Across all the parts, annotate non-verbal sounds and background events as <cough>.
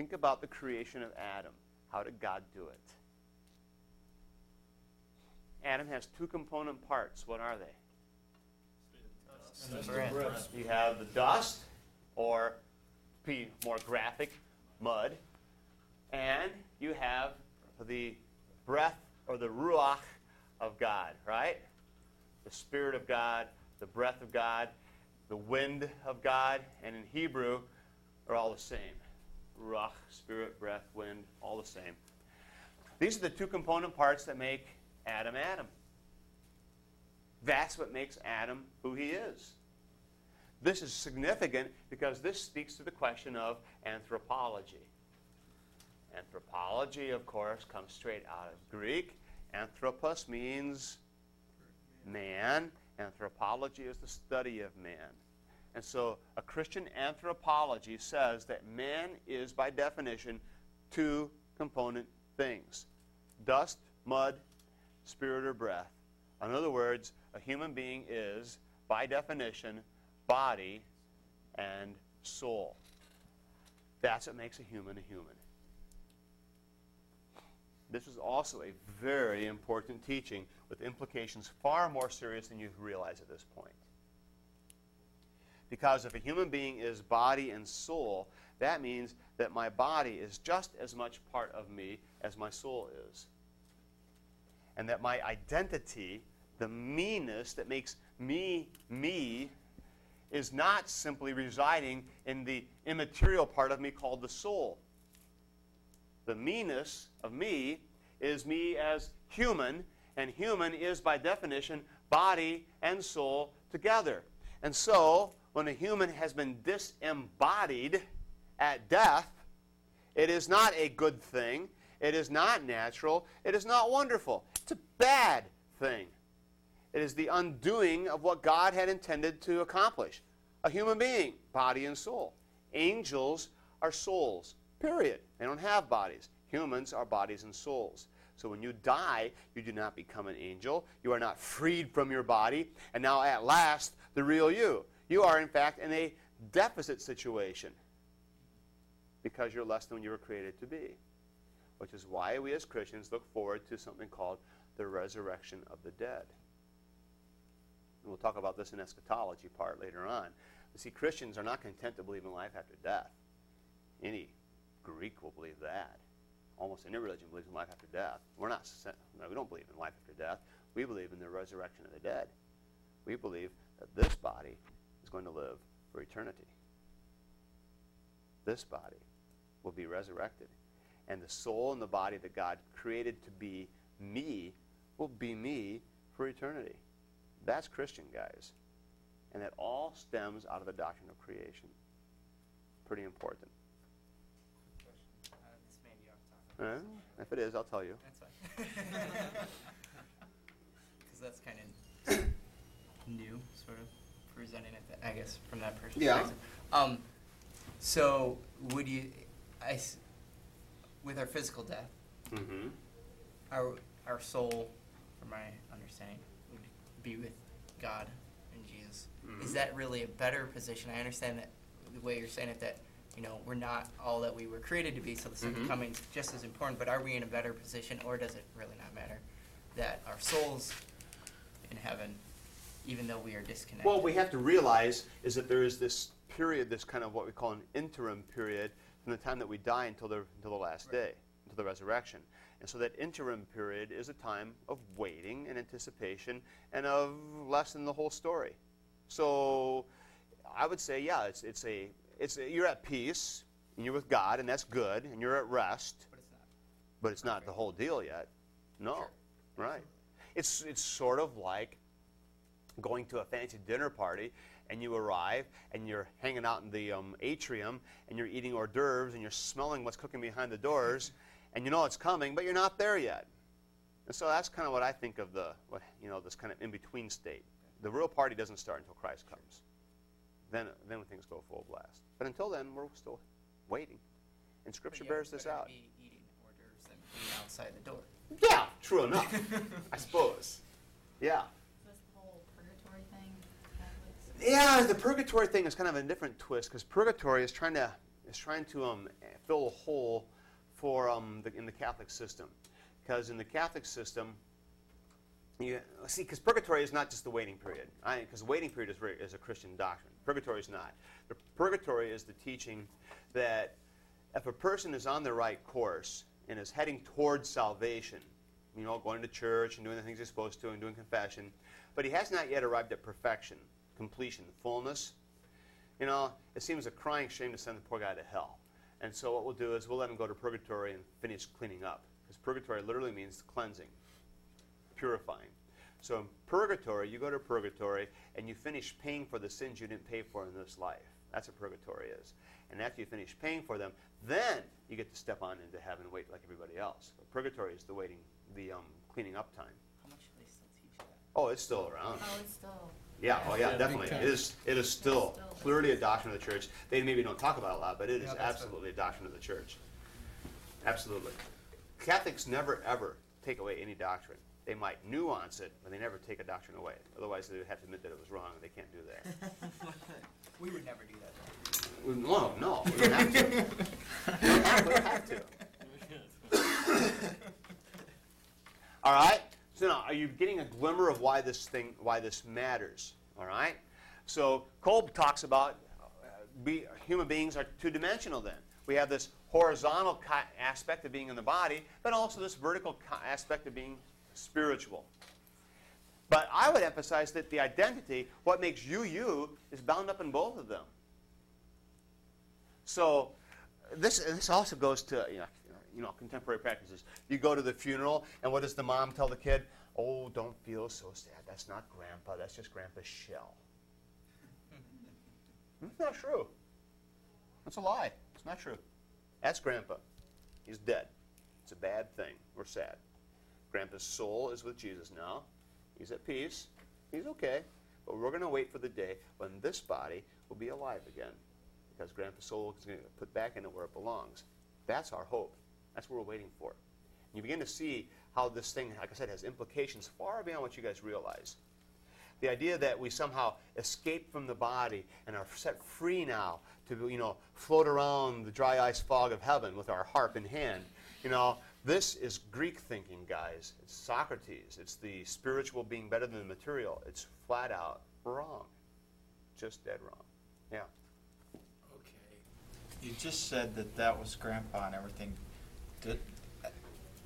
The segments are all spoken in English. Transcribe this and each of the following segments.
Think about the creation of Adam. How did God do it? Adam has two component parts. What are they? You have the dust, or be more graphic, mud, and you have the breath or the ruach of God, right? The Spirit of God, the breath of God, the wind of God, and in Hebrew are all the same. Ruach, spirit, breath, wind, all the same. These are the two component parts that make Adam Adam. That's what makes Adam who he is. This is significant because this speaks to the question of anthropology. Anthropology, of course, comes straight out of Greek. Anthropos means man. Anthropology is the study of man. And so a Christian anthropology says that man is, by definition, two component things dust, mud, spirit, or breath. In other words, a human being is, by definition, body and soul. That's what makes a human a human. This is also a very important teaching with implications far more serious than you realize at this point. Because if a human being is body and soul, that means that my body is just as much part of me as my soul is. And that my identity, the meanness that makes me me, is not simply residing in the immaterial part of me called the soul. The meanness of me is me as human, and human is by definition body and soul together. And so, when a human has been disembodied at death, it is not a good thing. It is not natural. It is not wonderful. It's a bad thing. It is the undoing of what God had intended to accomplish. A human being, body and soul. Angels are souls, period. They don't have bodies. Humans are bodies and souls. So when you die, you do not become an angel. You are not freed from your body, and now at last, the real you. You are, in fact, in a deficit situation because you're less than you were created to be. Which is why we as Christians look forward to something called the resurrection of the dead. And we'll talk about this in eschatology part later on. But see, Christians are not content to believe in life after death. Any Greek will believe that. Almost any religion believes in life after death. We're not. No, we don't believe in life after death. We believe in the resurrection of the dead. We believe that this body is going to live for eternity. This body will be resurrected. And the soul and the body that God created to be me will be me for eternity. That's Christian, guys. And it all stems out of the doctrine of creation. Pretty important. Uh, if it is, I'll tell you. That's fine. <laughs> Because that's kind of new, sort of presenting it, I guess, from that perspective. Yeah. Um, so would you, I, with our physical death, Mm-hmm. our our soul, from my understanding, would be with God and Jesus. Is Mhm. that really a better position? I understand that the way you're saying it, that you know we're not all that we were created to be, so the second Mhm. coming is just as important. But are we in a better position, or does it really not matter that our souls in heaven, even though we are disconnected? Well, we have to realize is that there is this period, this kind of what we call an interim period, from the time that we die until the until the last day, until the resurrection. And so that interim period is a time of waiting and anticipation and of less than the whole story. So I would say, yeah, it's it's a it's a, you're at peace and you're with God and that's good and you're at rest, but it's not. but it's not the whole deal yet. No, Sure. right? It's it's sort of like going to a fancy dinner party and you arrive and you're hanging out in the um, atrium and you're eating hors d'oeuvres and you're smelling what's cooking behind the doors and you know it's coming, but you're not there yet. And so that's kind of what I think of the what you know this kind of in between state. The real party doesn't start until Christ comes. Then then things go full blast. But until then, we're still waiting. And Scripture yeah, bears this out. Be eating hors d'oeuvres than being outside the door. Yeah, true enough. <laughs> I suppose. Yeah. This whole purgatory thing, Catholics. Yeah, the purgatory thing is kind of a different twist because purgatory is trying to is trying to um, fill a hole for um, the, in the Catholic system. Because in the Catholic system, you, see, because purgatory is not just the waiting period. Because waiting period is, very, is a Christian doctrine. Purgatory is not. The purgatory is the teaching that if a person is on the right course and is heading towards salvation, you know, going to church and doing the things he's supposed to and doing confession, but he has not yet arrived at perfection, completion, the fullness, you know, it seems a crying shame to send the poor guy to hell. And so what we'll do is we'll let him go to purgatory and finish cleaning up. Because purgatory literally means cleansing, purifying. So in purgatory, you go to purgatory and you finish paying for the sins you didn't pay for in this life. That's what purgatory is. And after you finish paying for them, then you get to step on into heaven and wait like everybody else. But purgatory is the waiting, the um, cleaning up time. How much do they still teach that? Oh, it's still around. Oh, it's still, Yeah, oh yeah, Yeah, definitely. big It time. is, it is still Still. clearly a doctrine of the church. They maybe don't talk about it a lot, but it is Yeah, that's right. absolutely a doctrine of the church. Absolutely. Catholics never ever take away any doctrine. They might nuance it, but they never take a doctrine away. Otherwise, they would have to admit that it was wrong, and they can't do that. <laughs> We would never do that. though. Well, No, no, we don't have to. We <laughs> don't we don't have to. <laughs> All right. So now, are you getting a glimmer of why this thing, why this matters? All right. So Kolb talks about uh, be, human beings are two-dimensional. Then we have this horizontal aspect of being in the body, but also this vertical aspect of being spiritual. But I would emphasize that the identity, what makes you you, is bound up in both of them. So this this also goes to you know, you know contemporary practices. You go to the funeral, and what does the mom tell the kid? Oh, don't feel so sad. That's not grandpa. That's just grandpa's shell. <laughs> That's not true. That's a lie. It's not true. That's grandpa. He's dead. It's a bad thing. We're sad. Grandpa's soul is with Jesus now. He's at peace. He's okay. But we're going to wait for the day when this body will be alive again because Grandpa's soul is going to get put back into where it belongs. That's our hope. That's what we're waiting for. And you begin to see how this thing, like I said, has implications far beyond what you guys realize. The idea that we somehow escape from the body and are set free now to, you know, float around the dry ice fog of heaven with our harp in hand. You know, this is Greek thinking, guys. It's Socrates. It's the spiritual being better than the material. It's flat out wrong. Just dead wrong. Yeah. Okay. You just said that that was grandpa and everything. The,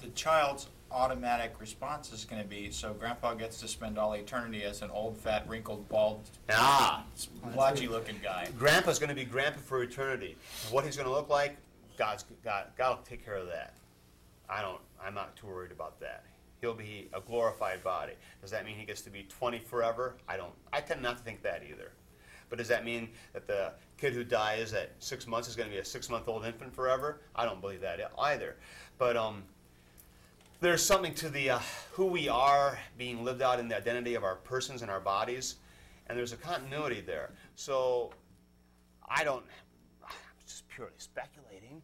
the child's automatic response is going to be so grandpa gets to spend all eternity as an old, fat, wrinkled, bald, Ah, splodgy looking guy. Grandpa's going to be grandpa for eternity. What he's going to look like, God's God, God will take care of that. I don't. I'm not too worried about that. He'll be a glorified body. Does that mean he gets to be 20 forever? I don't. I tend not to think that either. But does that mean that the kid who dies at six months is going to be a six-month-old infant forever? I don't believe that either. But um, there's something to the uh, who we are being lived out in the identity of our persons and our bodies, and there's a continuity there. So I don't. I'm just purely speculating,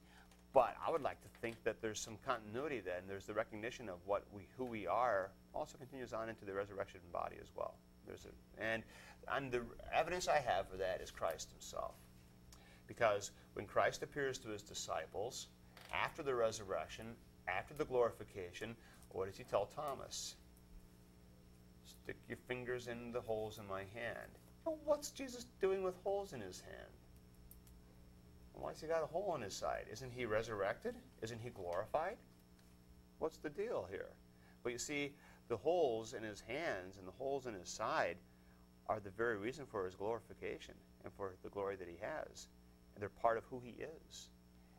but I would like to think that there's some continuity then. There's the recognition of what we, who we are, also continues on into the resurrection body as well. There's a, and and the evidence I have for that is Christ Himself, because when Christ appears to His disciples after the resurrection, after the glorification, what does He tell Thomas? Stick your fingers in the holes in my hand. Well, what's Jesus doing with holes in his hand? Why's he got a hole in his side? Isn't he resurrected? Isn't he glorified? What's the deal here? But you see, the holes in his hands and the holes in his side are the very reason for his glorification and for the glory that he has. And they're part of who he is.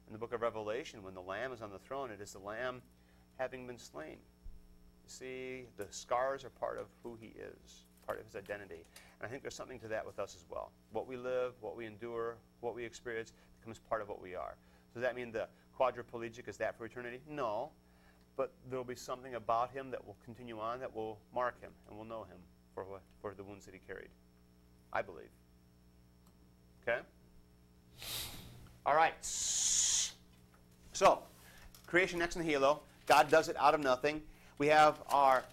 In the book of Revelation, when the Lamb is on the throne, it is the Lamb having been slain. You see, the scars are part of who he is, part of his identity. And I think there's something to that with us as well. What we live, what we endure, what we experience becomes part of what we are. Does that mean the quadriplegic is that for eternity? No. But there will be something about him that will continue on that will mark him and will know him for, what, for the wounds that he carried. I believe. Okay? All right. So, creation ex nihilo. God does it out of nothing. We have our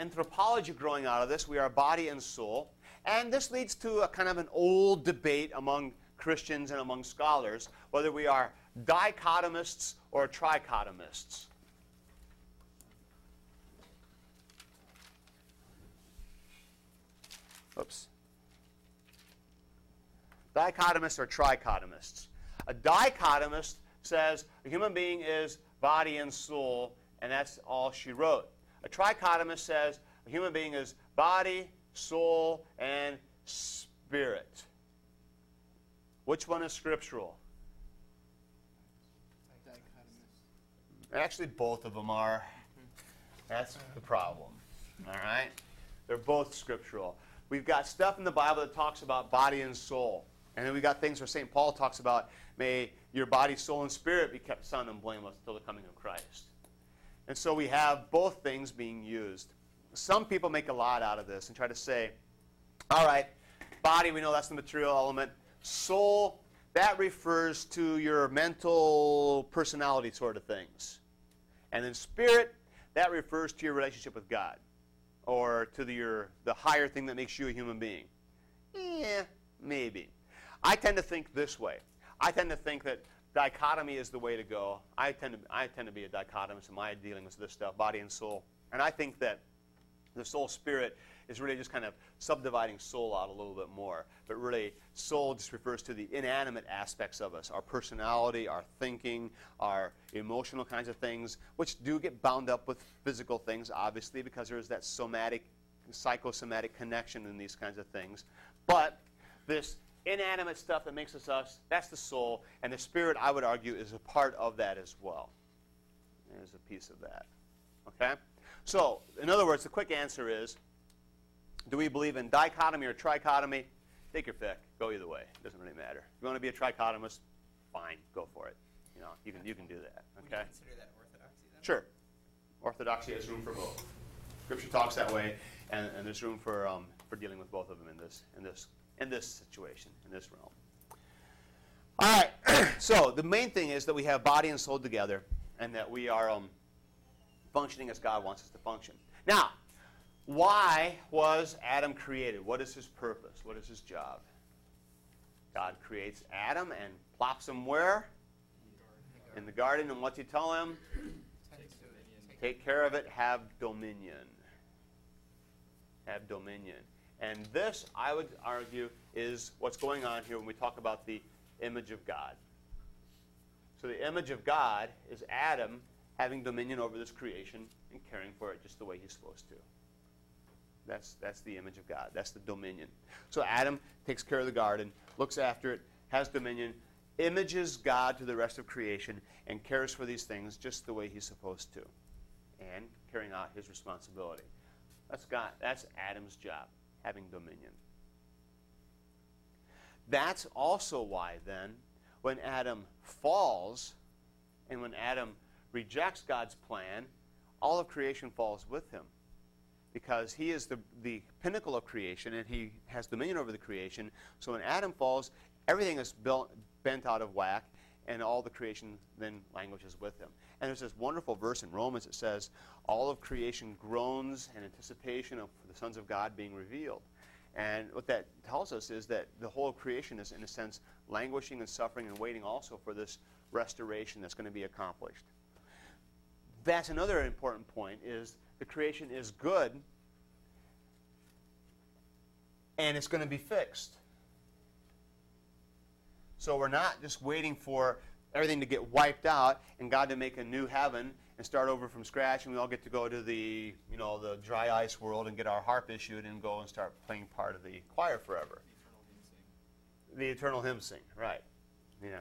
anthropology growing out of this. We are body and soul. And this leads to a kind of an old debate among Christians and among scholars whether we are dichotomists or trichotomists. Oops. Dichotomists or trichotomists. A dichotomist says a human being is body and soul, and that's all she wrote. A trichotomist says a human being is body, soul, and spirit. Which one is scriptural? Actually, both of them are. Mm-hmm. That's the problem. All right? They're both scriptural. We've got stuff in the Bible that talks about body and soul. And then we've got things where St. Paul talks about, may your body, soul, and spirit be kept sound and blameless until the coming of Christ. And so we have both things being used. Some people make a lot out of this and try to say, all right, body, we know that's the material element. Soul, that refers to your mental personality sort of things. And then spirit, that refers to your relationship with God or to the, your, the higher thing that makes you a human being. Yeah, maybe. I tend to think this way. I tend to think that dichotomy is the way to go. I tend to, I tend to be a dichotomist in my dealings with this stuff, body and soul. And I think that the soul spirit is really just kind of subdividing soul out a little bit more. But really, soul just refers to the inanimate aspects of us our personality, our thinking, our emotional kinds of things, which do get bound up with physical things, obviously, because there's that somatic, psychosomatic connection in these kinds of things. But this inanimate stuff that makes us us, that's the soul. And the spirit, I would argue, is a part of that as well. There's a piece of that. Okay? So, in other words, the quick answer is do we believe in dichotomy or trichotomy? Take your pick. Go either way. It doesn't really matter. If you want to be a trichotomist, fine. Go for it. You know, you can, you can do that. Would you Okay? consider that orthodoxy then? Sure. Orthodoxy has room for both. Scripture talks that way, and, and there's room for, um, for dealing with both of them in this, in, this, in this situation, in this realm. All right, <clears throat> so the main thing is that we have body and soul together, and that we are um, functioning as God wants us to function. Now, why was Adam created? What is his purpose? What is his job? God creates Adam and plops him where? In the garden, and what's he tell him? Take care of it, have dominion. Have dominion. And this, I would argue, is what's going on here when we talk about the image of God. So the image of God is Adam having dominion over this creation and caring for it just the way he's supposed to. That's, that's the image of God. That's the dominion. So Adam takes care of the garden, looks after it, has dominion, images God to the rest of creation, and cares for these things just the way he's supposed to, and carrying out his responsibility. That's God. That's Adam's job, having dominion. That's also why then, when Adam falls, and when Adam rejects God's plan, all of creation falls with him because he is the, the pinnacle of creation and he has dominion over the creation. So when Adam falls, everything is built, bent out of whack, and all the creation then languishes with him. And there's this wonderful verse in Romans that says, All of creation groans in anticipation of the sons of God being revealed. And what that tells us is that the whole creation is, in a sense, languishing and suffering and waiting also for this restoration that's going to be accomplished. That's another important point is the creation is good and it's going to be fixed. So we're not just waiting for everything to get wiped out and God to make a new heaven and start over from scratch and we all get to go to the, you know, the dry ice world and get our harp issued and go and start playing part of the choir forever. The eternal hymn sing, right. Yeah.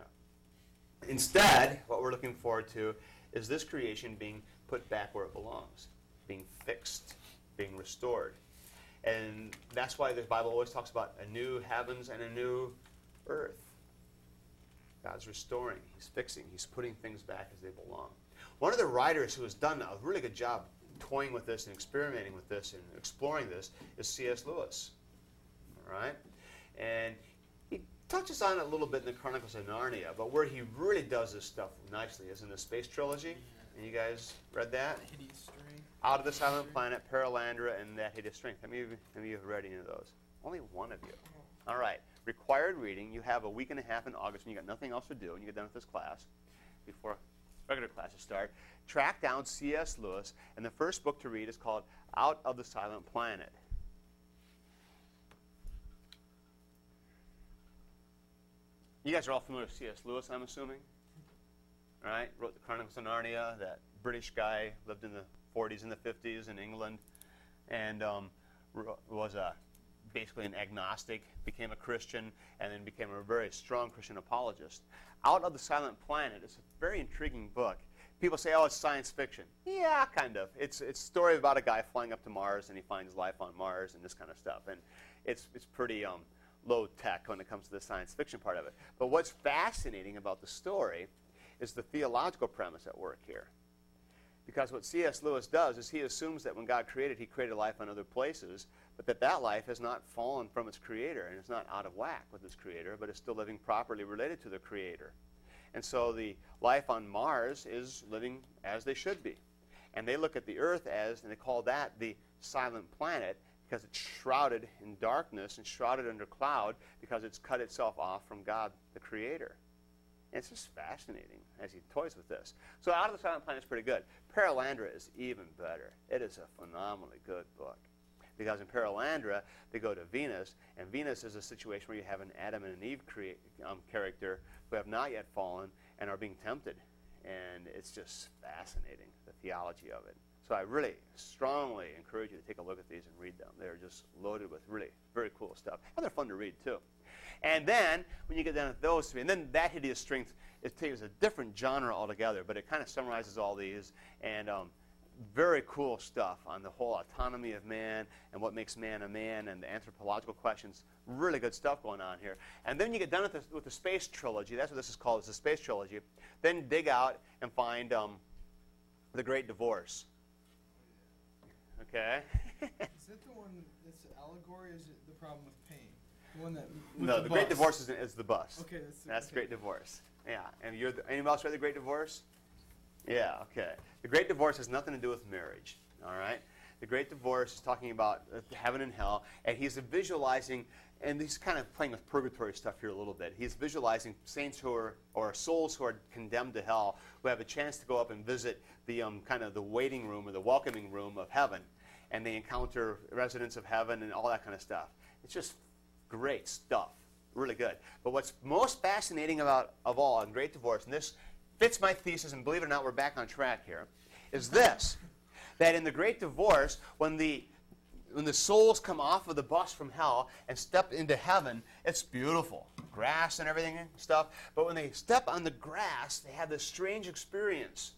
Instead, what we're looking forward to is this creation being put back where it belongs, being fixed, being restored. And that's why the Bible always talks about a new heavens and a new earth. God's restoring, He's fixing, He's putting things back as they belong. One of the writers who has done a really good job toying with this and experimenting with this and exploring this is C.S. Lewis. All right? And he touches on it a little bit in the Chronicles of Narnia, but where he really does this stuff nicely is in the Space Trilogy. And you guys read that? Hideous. Out of the Silent Planet, Perelandra, and That Hideous Strength. How many of you, how many of you have read any of those? Only one of you. All right. required reading. You have a week and a half in August when you got nothing else to do, and you get done with this class before regular classes start. Track down C.S. Lewis, and the first book to read is called Out of the Silent Planet. You guys are all familiar with C.S. Lewis, I'm assuming? Right? Wrote the Chronicles of Narnia. That British guy lived in the 40s and the 50s in England, and um, was a basically an agnostic, became a Christian, and then became a very strong Christian apologist. Out of the Silent Planet is a very intriguing book. People say, "Oh, it's science fiction." Yeah, kind of. It's it's a story about a guy flying up to Mars and he finds life on Mars and this kind of stuff, and it's it's pretty um, low tech when it comes to the science fiction part of it. But what's fascinating about the story is the theological premise at work here. Because what C.S. Lewis does is he assumes that when God created, he created life on other places, but that that life has not fallen from its creator and is not out of whack with its creator, but is still living properly related to the creator. And so the life on Mars is living as they should be. And they look at the earth as, and they call that the silent planet because it's shrouded in darkness and shrouded under cloud because it's cut itself off from God, the creator. It's just fascinating as he toys with this. So Out of the Silent Planet is pretty good. Perelandra is even better. It is a phenomenally good book. Because in Perelandra, they go to Venus, and Venus is a situation where you have an Adam and an Eve um, character who have not yet fallen and are being tempted. And it's just fascinating, the theology of it. So I really strongly encourage you to take a look at these and read them. They're just loaded with really very cool stuff. And they're fun to read, too. And then, when you get down to those three, and then that hideous strength it takes a different genre altogether, but it kind of summarizes all these. And um, very cool stuff on the whole autonomy of man and what makes man a man and the anthropological questions. Really good stuff going on here. And then you get done with the, with the space trilogy. That's what this is called. It's the space trilogy. Then dig out and find um, the Great Divorce. Okay. <laughs> is that the one that's an allegory? Or is it the problem with pain? The one that. No, the, the Great Divorce is, is the bus. Okay, that's the, That's okay. Great Divorce. Yeah. And you're the, anyone else read the Great Divorce? Yeah. Okay. The Great Divorce has nothing to do with marriage. All right. The Great Divorce is talking about uh, heaven and hell, and he's visualizing, and he's kind of playing with purgatory stuff here a little bit. He's visualizing saints who are, or souls who are condemned to hell, who have a chance to go up and visit the um, kind of the waiting room or the welcoming room of heaven, and they encounter residents of heaven and all that kind of stuff. It's just great stuff, really good. But what's most fascinating about of all in Great Divorce, and this fits my thesis, and believe it or not, we're back on track here, is this that in the Great Divorce, when the when the souls come off of the bus from hell and step into heaven, it's beautiful. Grass and everything and stuff. But when they step on the grass, they have this strange experience.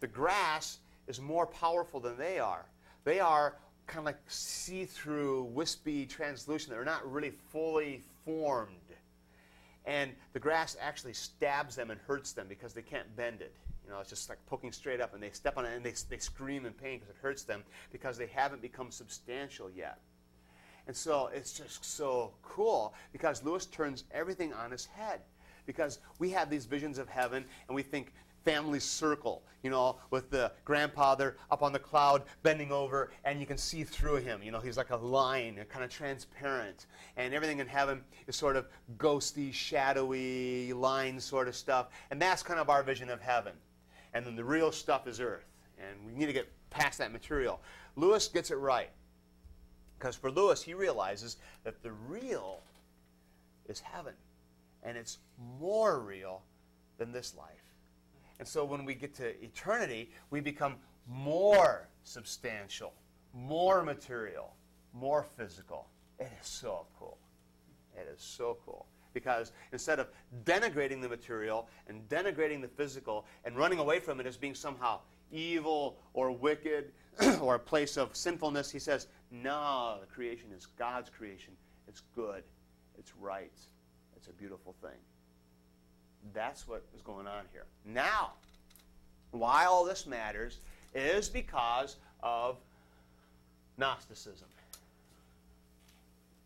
The grass is more powerful than they are. They are kind of like see through, wispy, translucent. They're not really fully formed. And the grass actually stabs them and hurts them because they can't bend it. You know, it's just like poking straight up, and they step on it and they, they scream in pain because it hurts them because they haven't become substantial yet. And so it's just so cool because Lewis turns everything on his head. Because we have these visions of heaven and we think Family Circus, you know, with the grandfather up on the cloud bending over and you can see through him. You know, he's like a line, kind of transparent. And everything in heaven is sort of ghosty, shadowy, line sort of stuff. And that's kind of our vision of heaven. And then the real stuff is earth. And we need to get past that material. Lewis gets it right. Because for Lewis, he realizes that the real is heaven. And it's more real than this life. And so when we get to eternity, we become more substantial, more material, more physical. It is so cool. It is so cool. Because instead of denigrating the material and denigrating the physical and running away from it as being somehow evil or wicked <clears throat> or a place of sinfulness, he says, no, the creation is God's creation. It's good. It's right. It's a beautiful thing. That's what is going on here. Now, why all this matters is because of Gnosticism.